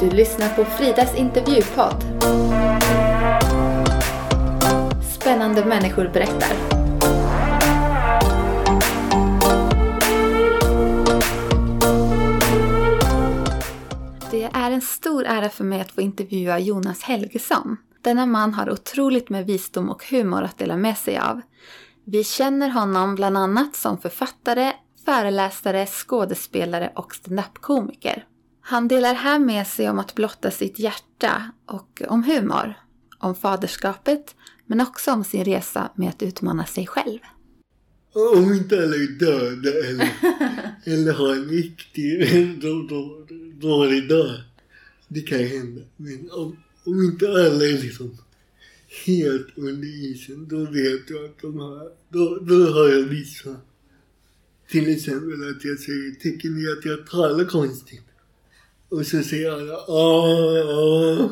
Du lyssnar på Fridas intervjupodd. Spännande människor berättar. Det är en stor ära för mig att få intervjua Jonas Helgesson. Denna man har otroligt med visdom och humor att dela med sig av. Vi känner honom bland annat som författare, föreläsare, skådespelare och standup-komiker. Han delar här med sig om att blotta sitt hjärta och om humor, om faderskapet, men också om sin resa med att utmana sig själv. Om inte alla är döda eller, eller har en riktig då, då, dålig dag. Det kan hända. Men om, om inte alla är liksom helt under isen, då vet jag att de har, då, då har jag vissa. Till exempel att jag säger, tycker ni att jag talar konstigt? Och så säger alla, åh,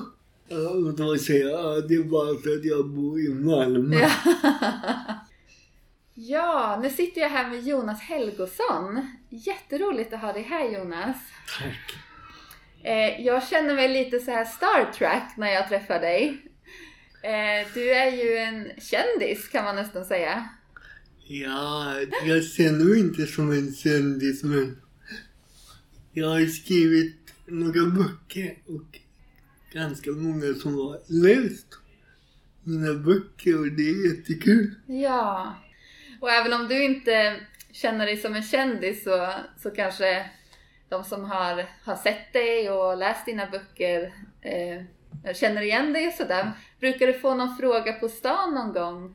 åh. Och då säger jag, det är bara för att jag bor i Malmö. Ja, nu sitter jag här med Jonas Helgosson. Jätteroligt att ha dig här Jonas. Tack. Eh, jag känner mig lite så här Star Trek när jag träffar dig. Eh, du är ju en kändis kan man nästan säga. Ja, jag ser nog inte som en kändis men jag har skrivit några böcker och ganska många som har läst mina böcker och det är jättekul. Ja. Och även om du inte känner dig som en kändis så, så kanske de som har, har sett dig och läst dina böcker eh, känner igen dig och sådär. Brukar du få någon fråga på stan någon gång?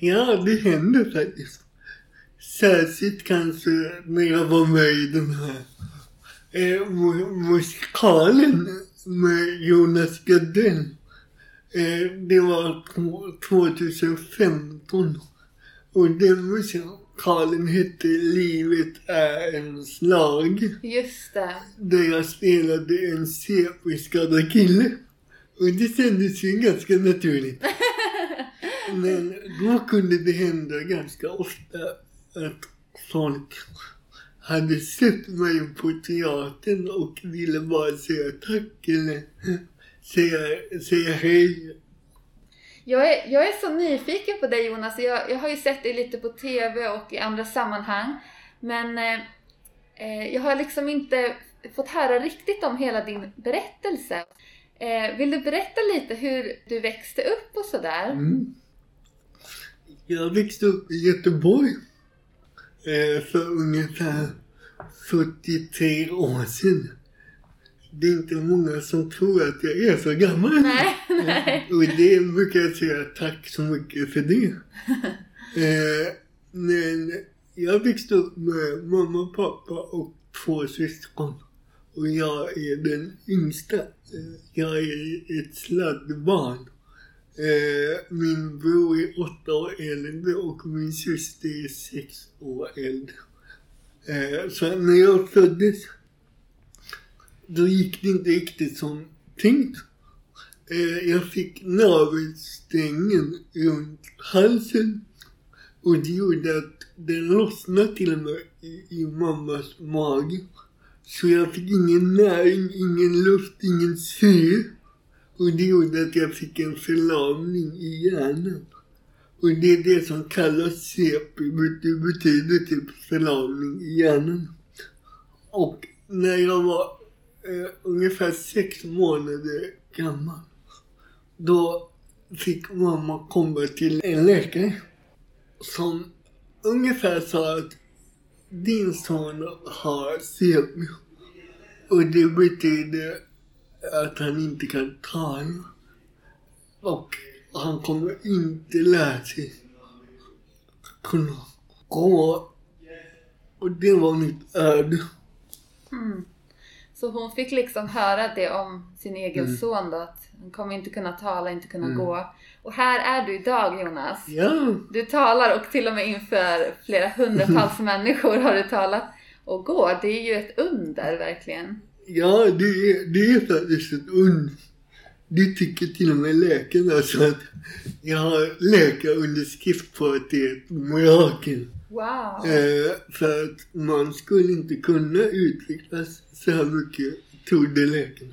Ja, det händer faktiskt. Särskilt kanske när jag var med i den här eh, mu- musikalen med Jonas Gardell. Eh, det var två- 2015. Och den musikalen hette Livet är en slag. Just det. Där jag spelade en CP-skadad kille. Och det kändes ju ganska naturligt. Men då kunde det hända ganska ofta att folk hade sett mig på teatern och ville bara säga tack eller säga, säga hej. Jag är, jag är så nyfiken på dig Jonas. Jag, jag har ju sett dig lite på TV och i andra sammanhang. Men eh, eh, jag har liksom inte fått höra riktigt om hela din berättelse. Eh, vill du berätta lite hur du växte upp och sådär? Mm. Jag växte upp i Göteborg för ungefär 43 år sedan. Det är inte många som tror att jag är så gammal. Nej, nej. Och det brukar jag säga tack så mycket för det. Eh, men jag växte upp med mamma, pappa och två syskon. Och jag är den yngsta. Eh, Jag är ett sladdbarn. Eh, min bror är åtta år äldre och min syster är sex år äldre. Eh, så när jag föddes, då gick det inte riktigt som tänkt. Eh, jag fick navelsträngen runt halsen och det gjorde att den lossnade till och med i, i mammas mage. Så jag fick ingen näring, ingen luft, ingen syre. Och det gjorde att jag fick en förlamning i hjärnan. Och det är det som kallas CP, det betyder typ förlamning i hjärnan. Och när jag var eh, ungefär sex månader gammal, då fick mamma komma till en läkare som ungefär sa att din son har CP. Och det betyder att han inte kan tala. Och han kommer inte lära sig kunna gå. Och det var mitt öde. Så hon fick liksom höra det om sin egen Mm. son då, att han kommer inte kunna tala, inte kunna gå. Och här är du idag Jonas. Ja, Du talar och till och med inför flera hundratals människor har du talat. Och går, det är ju ett under verkligen. Ja det, är, det är faktiskt ett und. Det tycker till och med läkarna. Så att jag har läkarunderskrift på att det är ett mirakel. Wow! Eh, för att man skulle inte kunna utvecklas så här mycket trodde läkarna.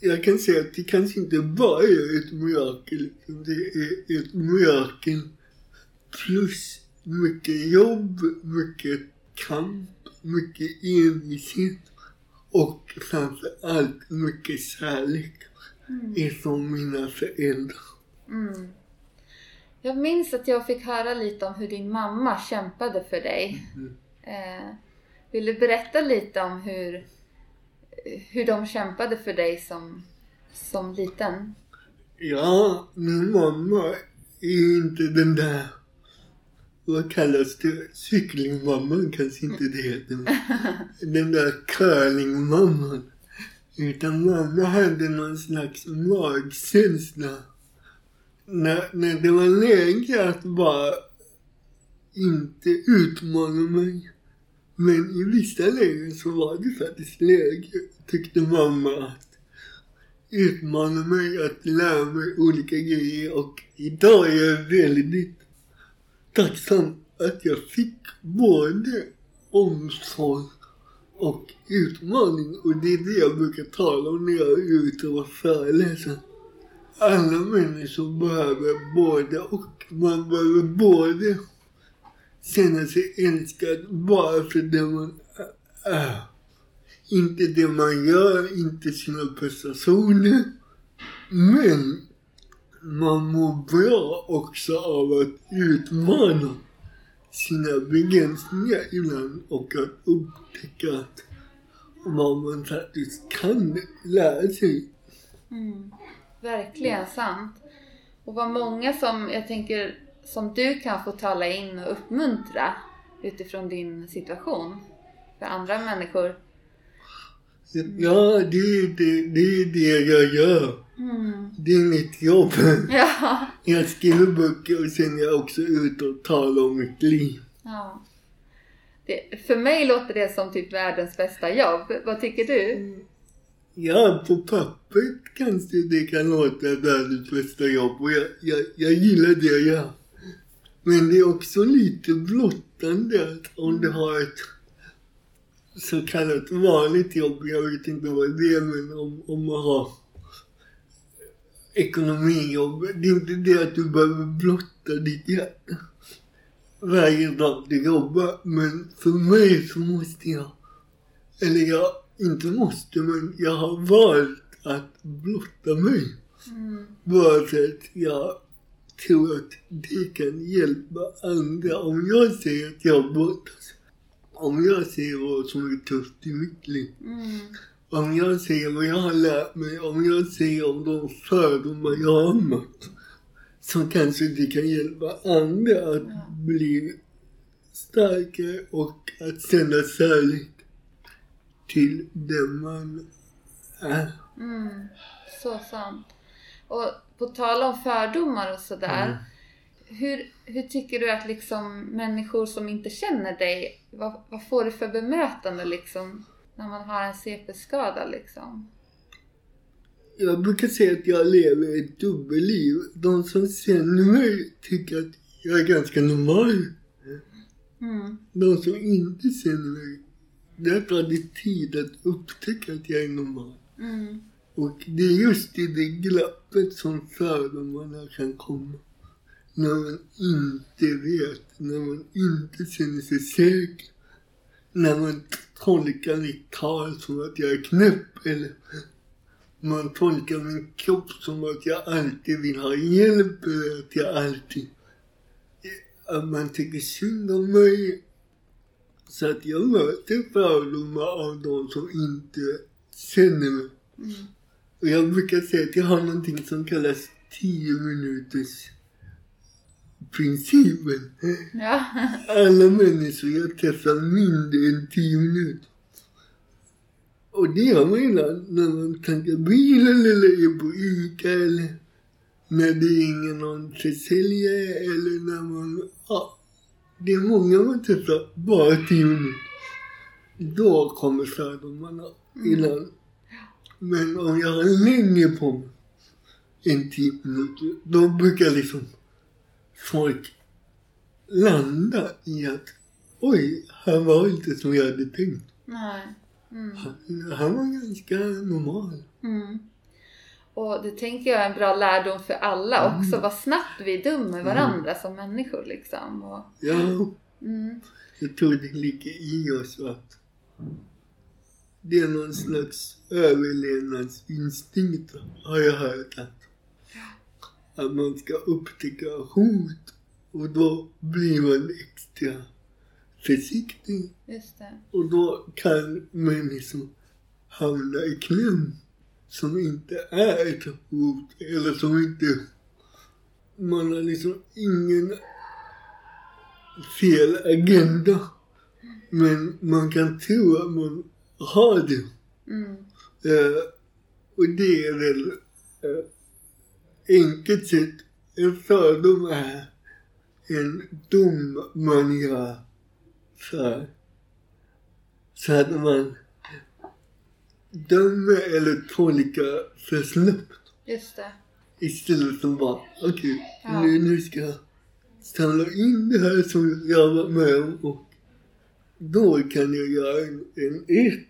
Jag kan säga att det kanske inte bara är ett mirakel. Det är ett mirakel plus mycket jobb, mycket kamp, mycket envishet och framför allt mycket kärlek Mm. ifrån mina föräldrar. Mm. Jag minns att jag fick höra lite om hur din mamma kämpade för dig. Mm. Eh, vill du berätta lite om hur, hur de kämpade för dig som, som liten? Ja, min mamma är inte den där, vad kallas det, cyklingmamman kanske inte det heter. Den där curlingmamman. Utan mamma hade någon slags magkänsla. När, när det var läge att bara inte utmana mig. Men i vissa lägen så var det faktiskt läge, tyckte mamma, att utmana mig att lära mig olika grejer och idag är jag väldigt tacksam att jag fick både omsorg och utmaning och det är det jag brukar tala om när jag är ute och föreläser. Alla människor behöver både och. Man behöver både känna sig älskad bara för det man är. Inte det man gör, inte sina prestationer. Men man mår bra också av att utmana sina begränsningar ibland och att upptäcka att vad man faktiskt kan lära sig. Mm. Verkligen sant. Och vad många som, jag tänker, som du kan få tala in och uppmuntra utifrån din situation för andra människor. Ja, det är det, det, är det jag gör. Det är mitt jobb. Ja. Jag skriver böcker och sen är jag också ute och talar om mitt liv. ja. Det, för mig låter det som typ världens bästa jobb. Vad tycker du? Ja, på pappret kanske det kan låta världens bästa jobb och jag, jag, jag gillar det jag gör. Men det är också lite blottande att om du har ett så kallat vanligt jobb, jag vet inte vad det är, men om, om man har ekonomijobb, det är inte det att du behöver blotta ditt hjärta varje dag du jobbar. Men för mig så måste jag, eller jag inte måste, men jag har valt att blotta mig. Mm. Bara för att jag tror att det kan hjälpa andra. Om jag säger att jag brottas, om jag säger vad som är tufft i mitt liv, Mm. Om jag säger vad jag har lärt mig, om jag säger om de fördomar jag har mött, så kanske det kan hjälpa andra att Ja. bli starkare och att känna kärlek till den man är. Mm. Så sant. Och på tal om fördomar och sådär. Mm. Hur, hur tycker du att liksom människor som inte känner dig, vad, vad får du för bemötande liksom? När man har en CP-skada liksom? Jag brukar säga att jag lever ett dubbelliv. De som känner mig tycker att jag är ganska normal. Mm. De som inte känner mig, där tar det tid att upptäcka att jag är normal. Mm. Och det är just i det glappet som fördomarna kan komma. När man inte vet, när man inte känner sig säker. När man tolkar mitt tal som att jag är knäpp eller man tolkar min kropp som att jag alltid vill ha hjälp eller att jag alltid... Att man tycker synd om mig. Så att jag möter fördomar av de som inte känner mig. Mm. Och jag brukar säga att jag har någonting som kallas 10 minuters principen. Ja. Alla människor jag träffar mindre än 10 minuter. Och det gör man ibland när man tankar bilen eller är på ICA eller när det ringer någon försäljare eller när man... Ja, det är många man träffar bara 10 minuter. Då kommer fördomarna ibland. Men om jag har längre på mig än 10 minuter, då brukar liksom folk landa i att oj, här var inte som jag hade tänkt. Nej. Han, han var ganska normal. Mm. Och det tänker jag är en bra lärdom för alla också. Vad snabbt vi dum med varandra som människor liksom. Och, Ja, mm. jag tror det ligger i oss att det är någon slags överlevnadsinstinkt har jag hört att, att man ska upptäcka hot och då blir man extra försiktig Just det. och då kan människor hamna i kläm som inte är ett hot eller som inte man har liksom ingen fel agenda men man kan tro att man har det. Mm. Eh, och det är väl eh, enkelt sett en fördom är en dom man gör för så att man dömer eller tolkar för snabbt Just det. istället för bara okej, Ja. nu, nu ska jag samla in det här som jag var med om och då kan jag göra en, en ett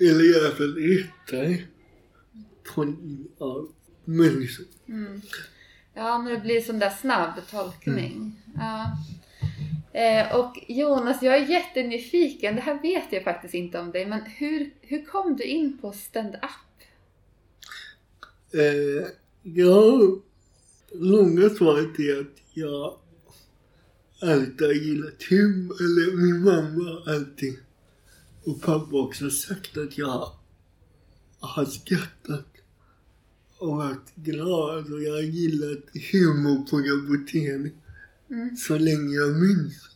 eller i alla fall rättare tolkning av människor. Mm. Ja, när det blir sån där snabb tolkning. Ja. Eh, och Jonas, jag är jättenyfiken. Det här vet jag faktiskt inte om dig, men hur, hur kom du in på stand-up? Eh, ja, långa svaret är att jag alltid har gillat humor, eller min mamma alltid och pappa också sagt att jag har skrattat och varit glad och jag har gillat humorprogram på TV Mm. så länge jag minns.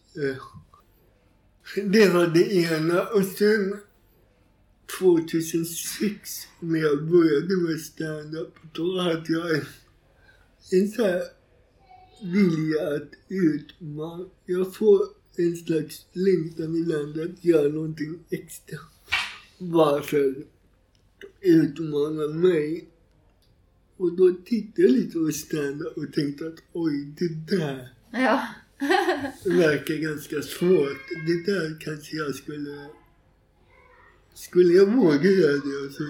Det var det ena och sen 2006 när jag började med stand-up då hade jag en, en så här vilja att utmana. Jag får en slags längtan ibland att göra någonting extra. Bara för att utmana mig. Och då tittade jag lite på stand-up och tänkte att oj, det där Ja. verkar ganska svårt. Det där kanske jag skulle... Skulle jag våga göra det? Och så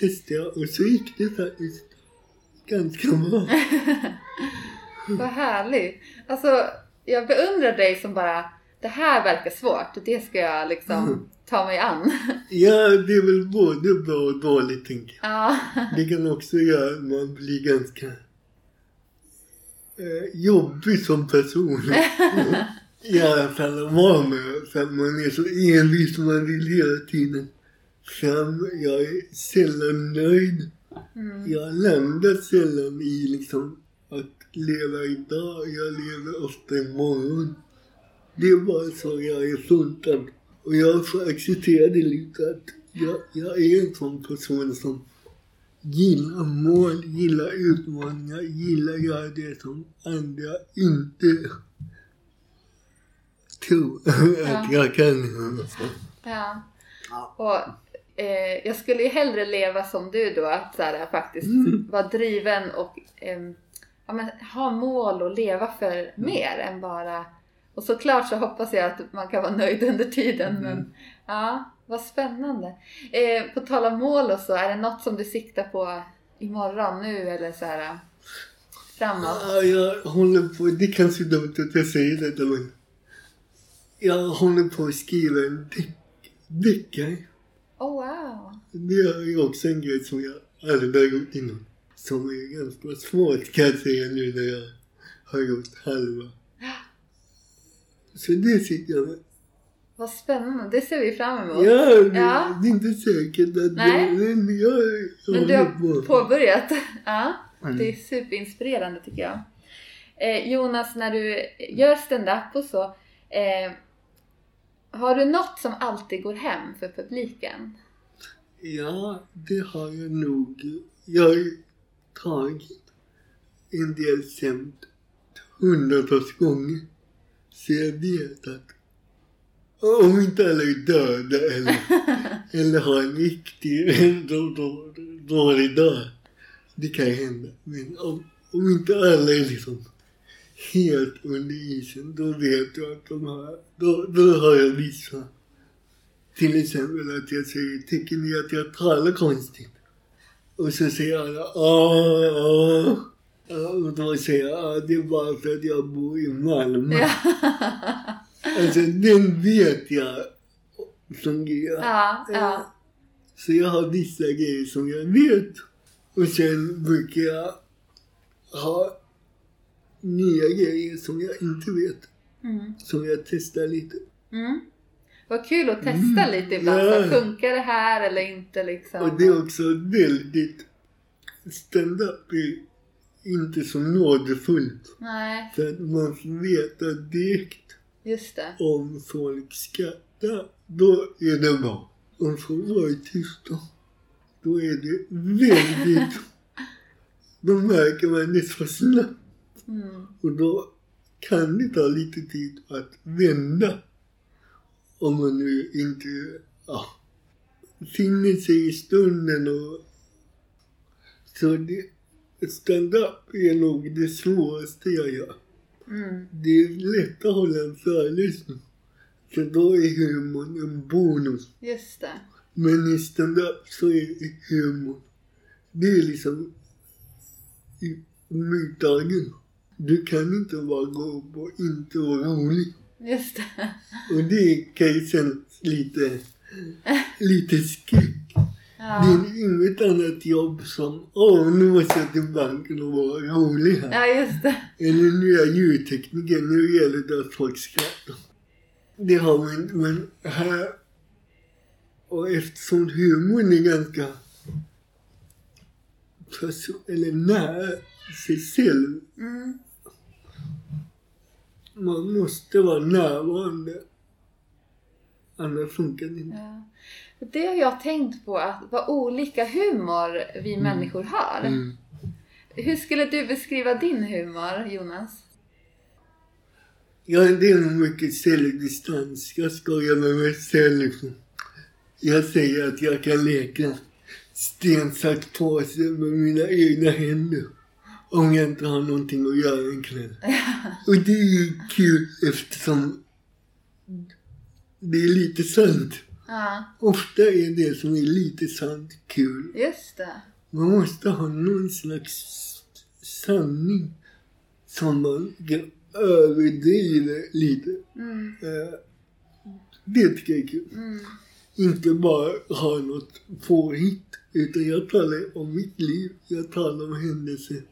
testade jag och så gick det faktiskt ganska bra. Vad härligt. Alltså, jag beundrar dig som bara, det här verkar svårt, det ska jag liksom ta mig an. Ja, det är väl både bra och dåligt, tänker jag. Ja. Det kan också göra att man blir ganska eh, jobbig som person. I alla fall att vara med. För att man är så envis och man vill hela tiden fram. Jag är sällan nöjd. Mm. Jag landar sällan i liksom att leva idag. Jag lever ofta imorgon. Det bara så jag är funtad. Och jag får acceptera det lite att jag, jag är en sån person som gillar mål, gillar utmaningar, gillar att göra det som andra inte tror att jag kan. Ja. Och eh, jag skulle ju hellre leva som du då, att så här, faktiskt vara driven och ehm, ja, men, ha mål och leva för mer än bara... Och såklart så hoppas jag att man kan vara nöjd under tiden, men ja, vad spännande. Eh, på tal om mål och så, är det något som du siktar på imorgon nu eller så här framåt? Ja, jag håller på, det är kanske dumt att jag säger detta men jag håller på att skriva en deck, deckare. Oh wow! Det är också en grej som jag aldrig har gjort innan. Som är ganska svårt kan jag säga nu när jag har gjort halva. Så det sitter jag med. Vad spännande, det ser vi fram emot. Ja, Ja. det är inte säkert att Nej. det, men jag, jag Men du håller har på. påbörjat. Ja, Mm. det är superinspirerande tycker jag. Eh, Jonas, när du gör stand-up och så, eh, har du något som alltid går hem för publiken? Ja, det har jag nog. Jag har tagit en del skämt hundratals gånger. Så jag vet att om inte alla är döda eller, eller har en riktig då, då, dålig dag. Det kan hända. Men om, om inte alla är liksom helt under isen, då vet jag att de har, då, då har jag vissa Till exempel att jag säger, tycker ni att jag talar konstigt? Och så säger alla, ah, ah. Och då säger jag, ah, det är bara för att jag bor i Malmö. Ja. Alltså den vet jag fungerar. Ja, ja. Så jag har vissa grejer som jag vet. Och sen brukar jag ha nya grejer som jag inte vet. Mm. Som jag testar lite. Mm. Vad kul att testa lite ibland. Så Mm. Ja. funkar det här eller inte liksom? Och det är också väldigt... Stand-up inte så nådefullt. Nej, För att man får veta direkt just det. om folk skrattar. Då är det bra. Om folk är tysta. Då är det väldigt... Då märker man det så snabbt. Mm. Och då kan det ta lite tid att vända. Om man nu inte ja, finner sig i stunden. Och, så det, stand-up är nog det svåraste jag gör. Mm. Det är lätt att hålla en föreläsning. Så då är humorn en bonus. Just det. Men i stand-up så är humor, det är liksom i mytdagen. Du kan inte bara gå upp och inte vara rolig. Just det. Och det kan ju kännas lite, lite skräck. Det Ja. är inget annat jobb som, åh nu måste jag till banken och vara rolig här. ja, just det. Eller nu är jag ljudtekniker, nu gäller det att folk skrattar. Det har man men här... Och eftersom humorn är ganska... perso- Eller nära sig själv. Mm. Man måste vara närvarande. Annars funkar det inte. Ja. Det har jag tänkt på, att vad olika humor vi människor har. Mm. Hur skulle du beskriva din humor, Jonas? Ja, det är nog mycket självdistans. Jag skojar med mig själv liksom. Jag säger att jag kan leka sten, sax, påse med mina egna händer. Om jag inte har någonting att göra en kväll. Och det är ju kul eftersom det är lite sant. Ja, Ofta är det som är lite sant kul. just det. Man måste ha någon slags sanning som man kan överdriva lite. Mm, Eh, Det tycker jag är kul. mm, Inte bara ha något påhitt. Utan jag talar om mitt liv. Jag talar om händelser.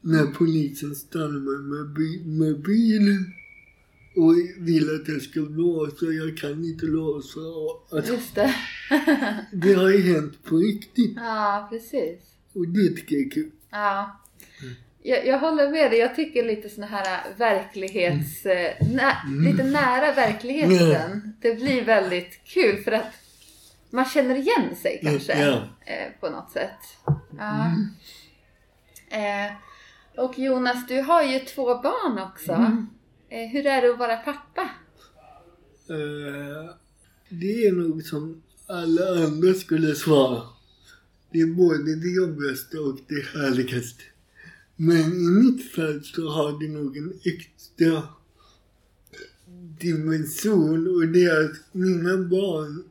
När polisen stannar med, med bilen. Och vill att jag ska låsa. Jag kan inte låsa. Alltså, just det. det har ju hänt på riktigt. Ja, precis. Och det tycker jag är kul. Ja. Jag, jag håller med dig. Jag tycker lite såna här verklighets... eh, Nä, Lite nära verkligheten. Det blir väldigt kul för att man känner igen sig kanske. Ja. Eh, på något sätt. Ja. Eh, och Jonas, du har ju två barn också. Eh, Eh, hur är det att vara pappa? Eh, det är nog som alla andra skulle svara. Det är både det jobbigaste och det härligaste. Men i mitt fall så har det nog en extra dimension och det är att mina barn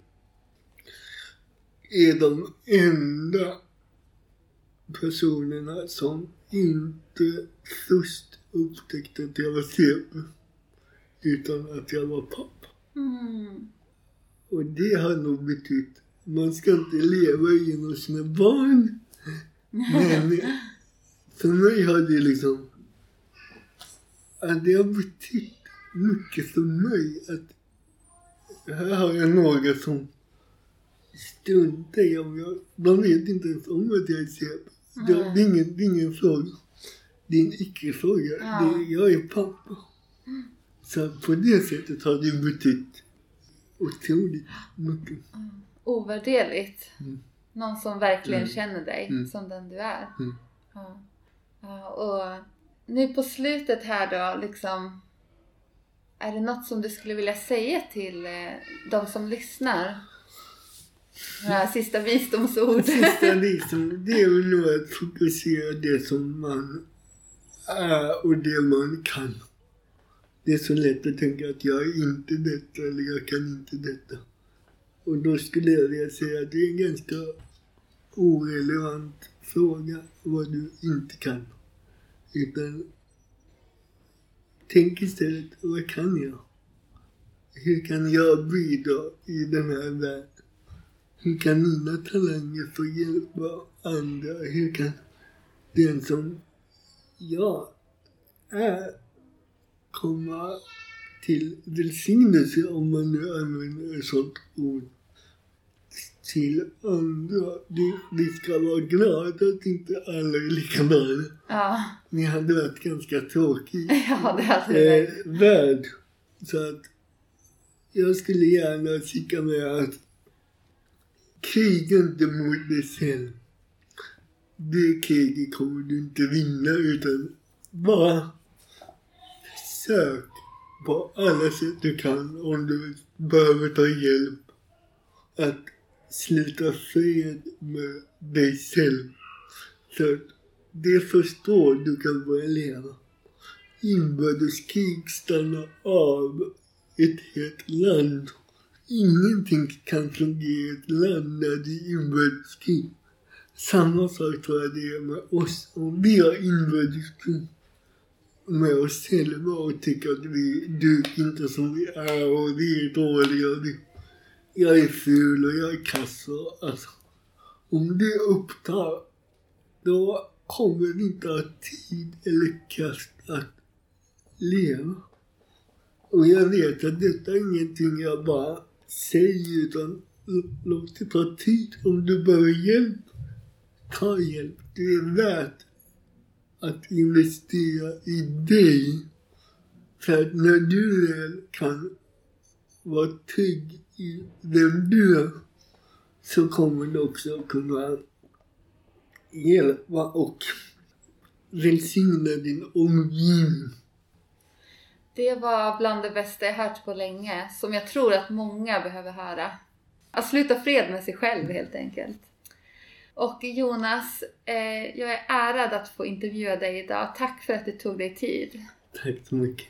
är de enda personerna som inte först upptäckte att jag var CP utan att jag var pappa. Mm. Och det har nog betytt, man ska inte leva genom sina barn. Men för mig har det liksom, att det har betytt mycket för mig att här har jag några som struntar i om jag, de vet inte ens om att jag är CP. Det, det, är ingen, det är ingen fråga. En icke-fråga. Ja. Det- Jag är pappa. Så på det sättet har det betytt otroligt mycket. Ovärderligt. Mm. Någon som verkligen Mm. känner dig Mm. som den du är. Mm. Ja. Ja, och nu på slutet här då, liksom. Är det något som du skulle vilja säga till eh, de som lyssnar? Några sista visdomsord. Sista liksom, det är väl nog att fokusera det som man är och det man kan. Det är så lätt att tänka att jag är inte detta eller jag kan inte detta. Och då skulle jag vilja säga att det är en ganska orelevant fråga vad du inte kan. Utan tänk istället, vad kan jag? Hur kan jag bidra i den här världen? Hur kan mina talanger få hjälpa andra? Hur kan den som jag är komma till välsignelse, om man nu använder ett sånt ord, till andra. Vi ska vara glada att inte alla är likadana. Ja. Ni hade varit ganska tråkig Ja, det hade det. eh, värld. Så att jag skulle gärna skicka med att kriga inte mot dig själv. Det kriget kommer du inte vinna utan bara sök på alla sätt du kan om du behöver ta hjälp att sluta fred med dig själv. Så att det förstår du kan börja leva. Inbördeskrig stannar av ett helt land. Ingenting kan fungera i ett land när det är inbördeskrig. Samma sak tror jag det är med oss. Om vi har inbördeskrig med oss själva och tycker att vi duger inte som vi är och vi är dåliga. Och vi, jag är ful och jag är kass. och Alltså, om det upptar, då kommer vi inte ha tid eller kraft att leva. Och jag vet att detta är ingenting jag bara säger utan låt det ta tid. Om du behöver hjälp, ta hjälp. Det är värt att investera i dig. För att när du väl kan vara trygg i vem du är så kommer du också kunna hjälpa och välsigna din omgivning. Det var bland det bästa jag hört på länge, som jag tror att många behöver höra. Att sluta fred med sig själv helt enkelt. Och Jonas, eh, jag är ärad att få intervjua dig idag. Tack för att du tog dig tid. Tack så mycket.